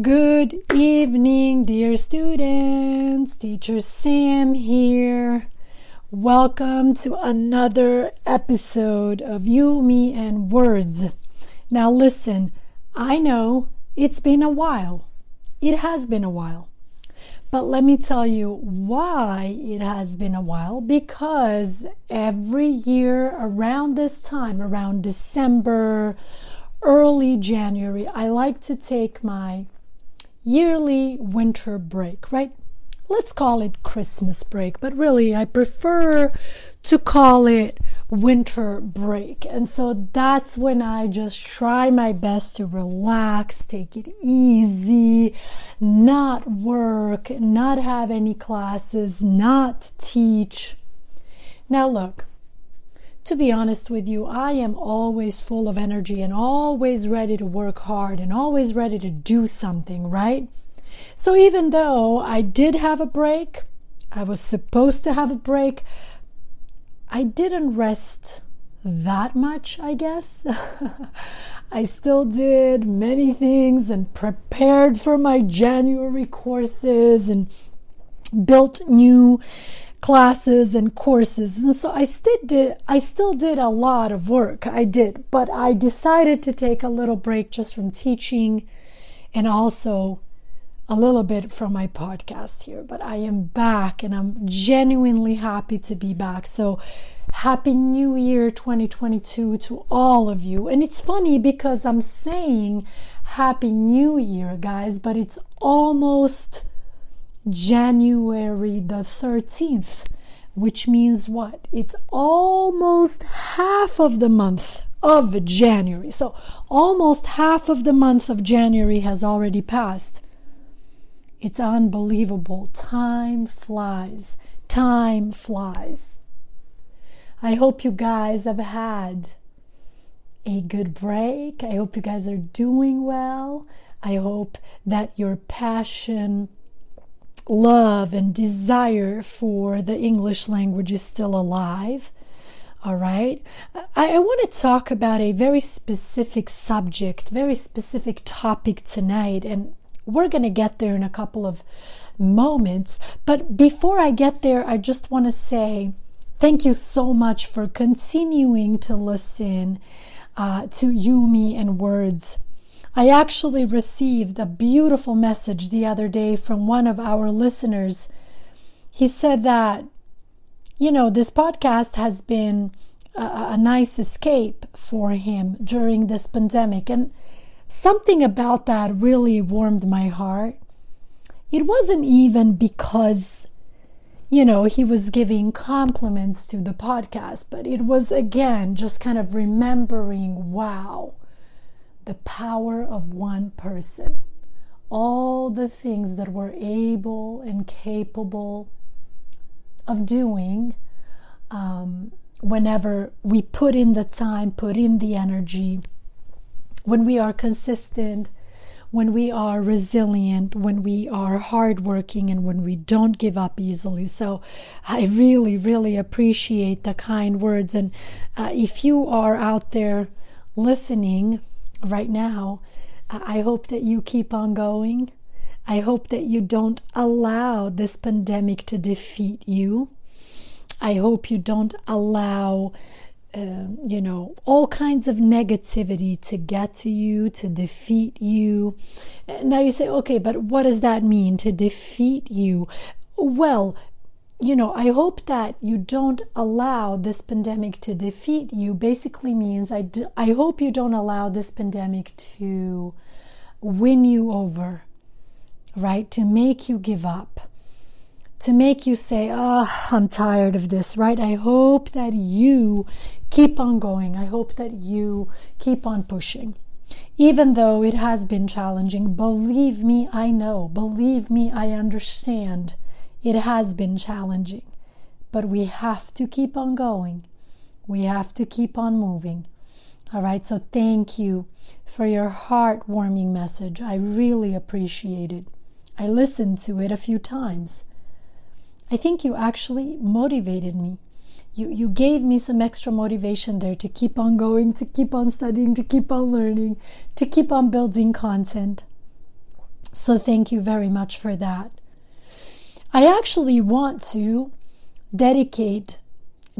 Good evening, dear students. Teacher Sam here. Welcome to another episode of You, Me, and Words. Now, listen, I know it's been a while. It has been a while. But let me tell you why it has been a while. Because every year around this time, around December, early January, I like to take my yearly winter break, right? Let's call it Christmas break, but really I prefer to call it winter break. And so that's when I just try my best to relax, take it easy, not work, not have any classes, not teach. Now, look, to be honest with you, I am always full of energy and always ready to work hard and always ready to do something, right? So even though I did have a break, I was supposed to have a break, I didn't rest that much, I guess. I still did many things and prepared for my January courses and built new classes and courses. And so I still did I still did a lot of work. I did but I decided to take a little break just from teaching and also a little bit from my podcast here. But I am back and I'm genuinely happy to be back. So happy new year 2022 to all of you. And it's funny because I'm saying happy new year guys but it's almost January the 13th, which means what? It's almost half of the month of January. So almost half of the month of January has already passed. It's unbelievable. Time flies. Time flies. I hope you guys have had a good break. I hope you guys are doing well. I hope that your passion love and desire for the English language is still alive. All right. I, I want to talk about a very specific subject, very specific topic tonight, and we're going to get there in a couple of moments. But before I get there, I just want to say thank you so much for continuing to listen uh, to You, Me, and Words I actually received a beautiful message the other day from one of our listeners. He said that, you know, this podcast has been a, a nice escape for him during this pandemic. And something about that really warmed my heart. It wasn't even because you know, he was giving compliments to the podcast, but it was again just kind of remembering, wow, the power of one person. All the things that we're able and capable of doing um, whenever we put in the time, put in the energy, when we are consistent, when we are resilient, when we are hardworking, and when we don't give up easily. So I really, really appreciate the kind words. And uh, if you are out there listening, right now, I hope that you keep on going. I hope that you don't allow this pandemic to defeat you. I hope you don't allow, uh, you know, all kinds of negativity to get to you, to defeat you. Now you say, okay, but what does that mean to defeat you? Well, you know, I hope that you don't allow this pandemic to defeat you. Basically, means I, d- I hope you don't allow this pandemic to win you over, right? To make you give up, to make you say, oh, I'm tired of this, right? I hope that you keep on going. I hope that you keep on pushing. Even though it has been challenging, believe me, I know. Believe me, I understand. It has been challenging. But we have to keep on going. We have to keep on moving. All right, so thank you for your heartwarming message. I really appreciate it. I listened to it a few times. I think you actually motivated me. You, you gave me some extra motivation there to keep on going, to keep on studying, to keep on learning, to keep on building content. So, thank you very much for that. I actually want to dedicate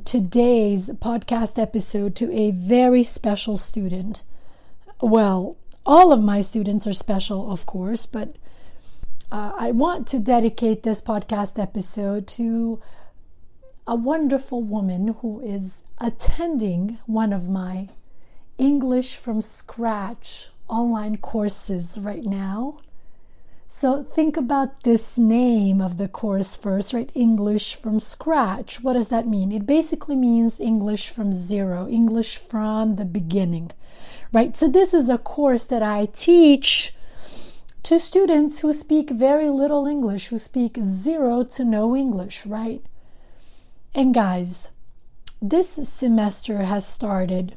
today's podcast episode to a very special student. Well, all of my students are special, of course, but uh, I want to dedicate this podcast episode to a wonderful woman who is attending one of my English from scratch online courses right now. So think about this name of the course first, right? English from scratch. What does that mean? It basically means English from zero, English from the beginning, right? So this is a course that I teach to students who speak very little English, who speak zero to no English, right? And guys, this semester has started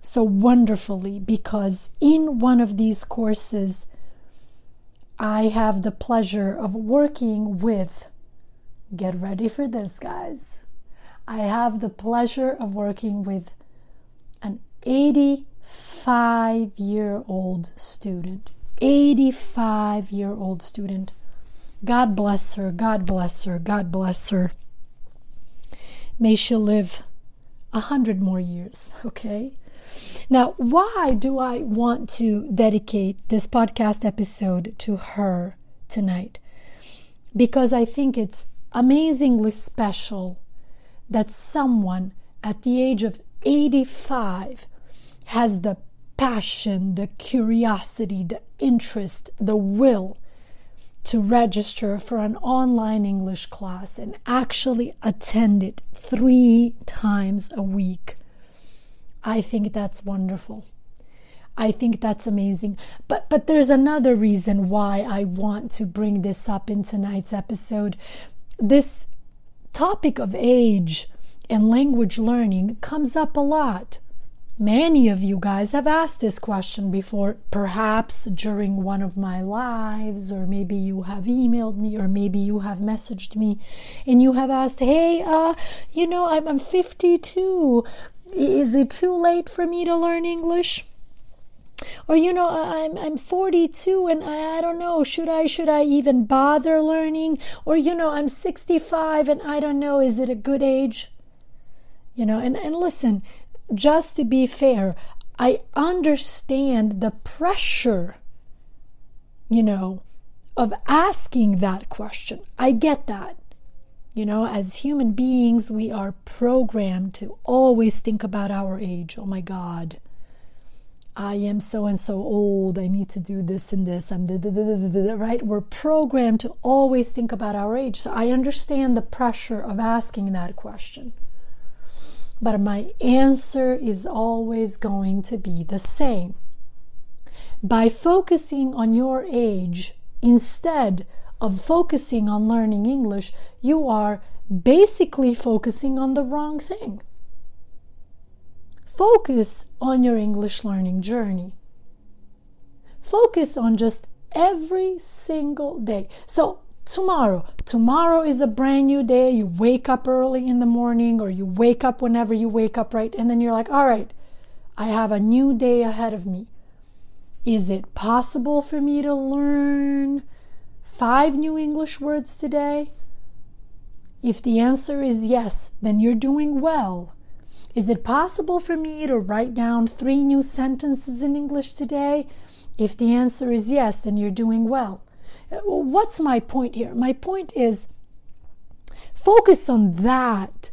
so wonderfully because in one of these courses, I have the pleasure of working with, get ready for this, guys. I have the pleasure of working with an 85 year old student. 85 year old student. God bless her, God bless her, God bless her. May she live a hundred more years, okay? Now, why do I want to dedicate this podcast episode to her tonight? Because I think it's amazingly special that someone at the age of 85 has the passion, the curiosity, the interest, the will to register for an online English class and actually attend it three times a week. I think that's wonderful. I think that's amazing. But but there's another reason why I want to bring this up in tonight's episode. This topic of age and language learning comes up a lot. Many of you guys have asked this question before, perhaps during one of my lives, or maybe you have emailed me, or maybe you have messaged me, and you have asked, Hey, uh, you know, I'm, I'm 52 is it too late for me to learn English? Or you know, I'm I'm 42 and I, I don't know, should I should I even bother learning? Or you know, I'm 65 and I don't know, is it a good age? You know, and, and listen, just to be fair, I understand the pressure, you know, of asking that question. I get that. You know, as human beings, we are programmed to always think about our age. Oh my God, I am so and so old. I need to do this and this. I'm da, da, da, right. We're programmed to always think about our age. So I understand the pressure of asking that question. But my answer is always going to be the same. By focusing on your age instead of focusing on learning English, you are basically focusing on the wrong thing. Focus on your English learning journey. Focus on just every single day. So, tomorrow, tomorrow is a brand new day. You wake up early in the morning or you wake up whenever you wake up, right? And then you're like, all right, I have a new day ahead of me. Is it possible for me to learn five new English words today? If the answer is yes, then you're doing well. Is it possible for me to write down three new sentences in English today? If the answer is yes, then you're doing well. What's my point here? My point is focus on that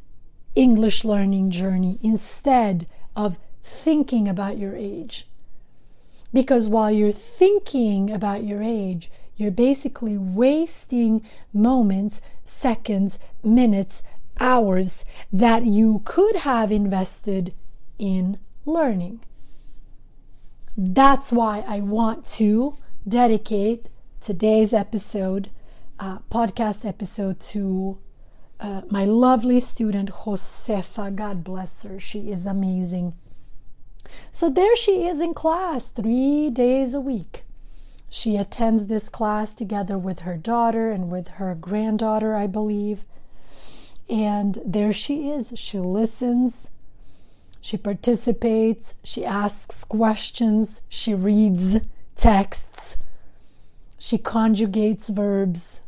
English learning journey instead of thinking about your age. Because while you're thinking about your age, you're basically wasting moments, seconds, minutes, hours that you could have invested in learning. that's why I want to dedicate today's episode, uh, podcast episode, to uh, my lovely student Josefa. God bless her. She is amazing. So there she is in class three days a week. She attends this class together with her daughter and with her granddaughter, I believe. And there she is. She listens, she participates, she asks questions, she reads texts, she conjugates verbs.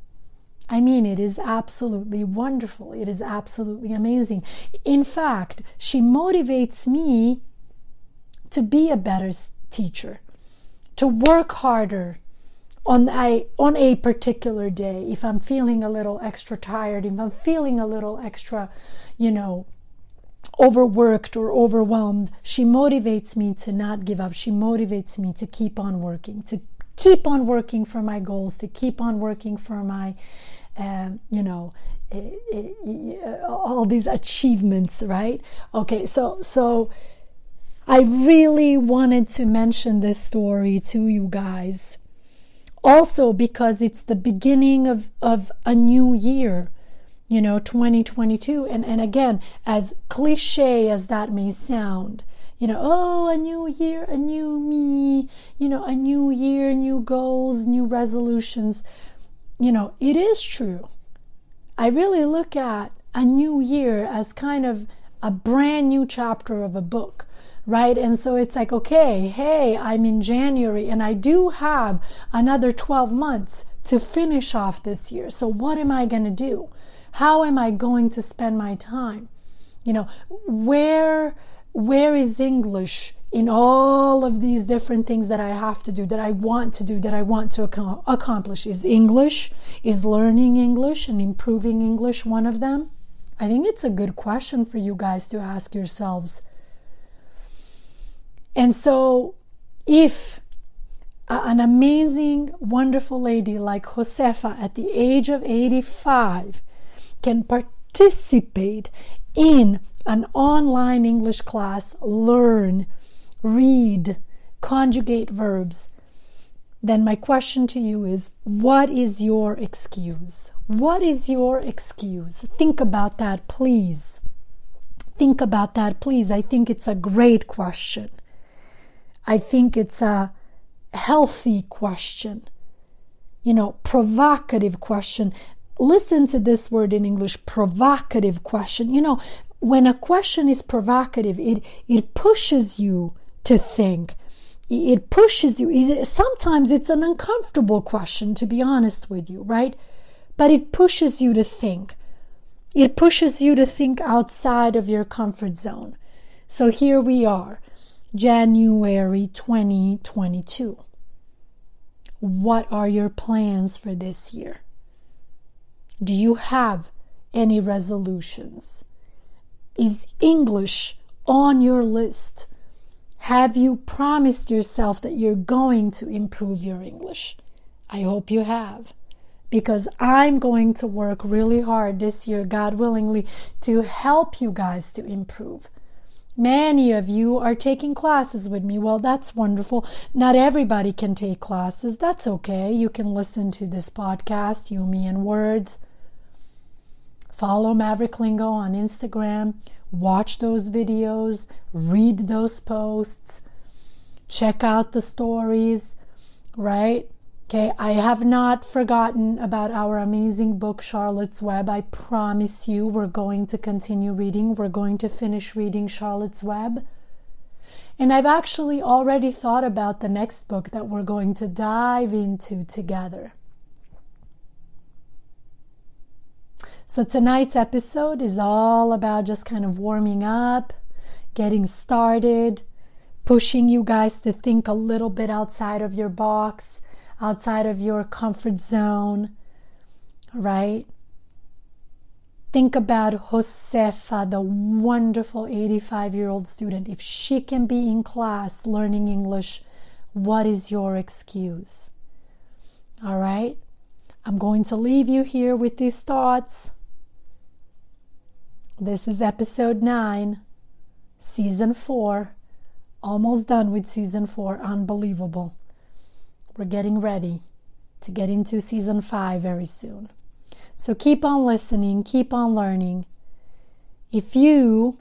I mean, it is absolutely wonderful. It is absolutely amazing. In fact, she motivates me to be a better teacher, to work harder on a on a particular day. If i'm feeling a little extra tired if i'm feeling a little extra you know overworked or overwhelmed she motivates me to not give up. She motivates me to keep on working to keep on working for my goals to keep on working for my um, you know eh, eh, eh, all these achievements right? Okay so so I really wanted to mention this story to you guys. Also, because it's the beginning of, of a new year, you know, 2022. And, and again, as cliche as that may sound, you know, oh, a new year, a new me, you know, a new year, new goals, new resolutions. You know, it is true. I really look at a new year as kind of a brand new chapter of a book right? And so it's like, okay, hey, I'm in January and I do have another 12 months to finish off this year. So what am I going to do? How am I going to spend my time? You know, where where is English in all of these different things that I have to do, that I want to do, that I want to ac- accomplish? Is English, is learning English and improving English one of them? I think it's a good question for you guys to ask yourselves and so, if an amazing, wonderful lady like Josefa at the age of 85 can participate in an online English class, learn, read, conjugate verbs, then my question to you is what is your excuse? What is your excuse? Think about that, please. Think about that, please. I think it's a great question. I think it's a healthy question, you know, provocative question. Listen to this word in English provocative question. You know, when a question is provocative, it, it pushes you to think. It pushes you. Sometimes it's an uncomfortable question, to be honest with you, right? But it pushes you to think. It pushes you to think outside of your comfort zone. So here we are. January 2022. What are your plans for this year? Do you have any resolutions? Is English on your list? Have you promised yourself that you're going to improve your English? I hope you have. Because I'm going to work really hard this year, God willingly, to help you guys to improve. Many of you are taking classes with me. Well, that's wonderful. Not everybody can take classes. That's okay. You can listen to this podcast, You, Me, and Words. Follow Maverick Lingo on Instagram. Watch those videos. Read those posts. Check out the stories, right? Okay, I have not forgotten about our amazing book, Charlotte's Web. I promise you, we're going to continue reading. We're going to finish reading Charlotte's Web. And I've actually already thought about the next book that we're going to dive into together. So, tonight's episode is all about just kind of warming up, getting started, pushing you guys to think a little bit outside of your box outside of your comfort zone, right? Think about Josefa, the wonderful 85 year old student. If she can be in class learning English, what is your excuse? All right? I'm going to leave you here with these thoughts. This is episode 9, season 4 Almost done with season four. Unbelievable. We're getting ready to get into season five very soon. So keep on listening, keep on learning. If you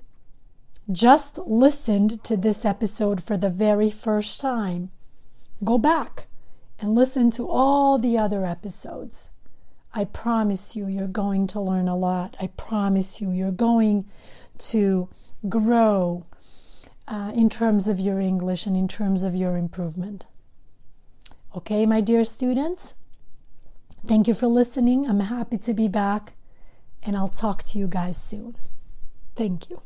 just listened to this episode for the very first time, go back and listen to all the other episodes. I promise you, you're going to learn a lot. I promise you, you're going to grow uh, in terms of your English and in terms of your improvement. Okay, my dear students? Thank you for listening. I'm happy to be back, and I'll talk to you guys soon. Thank you.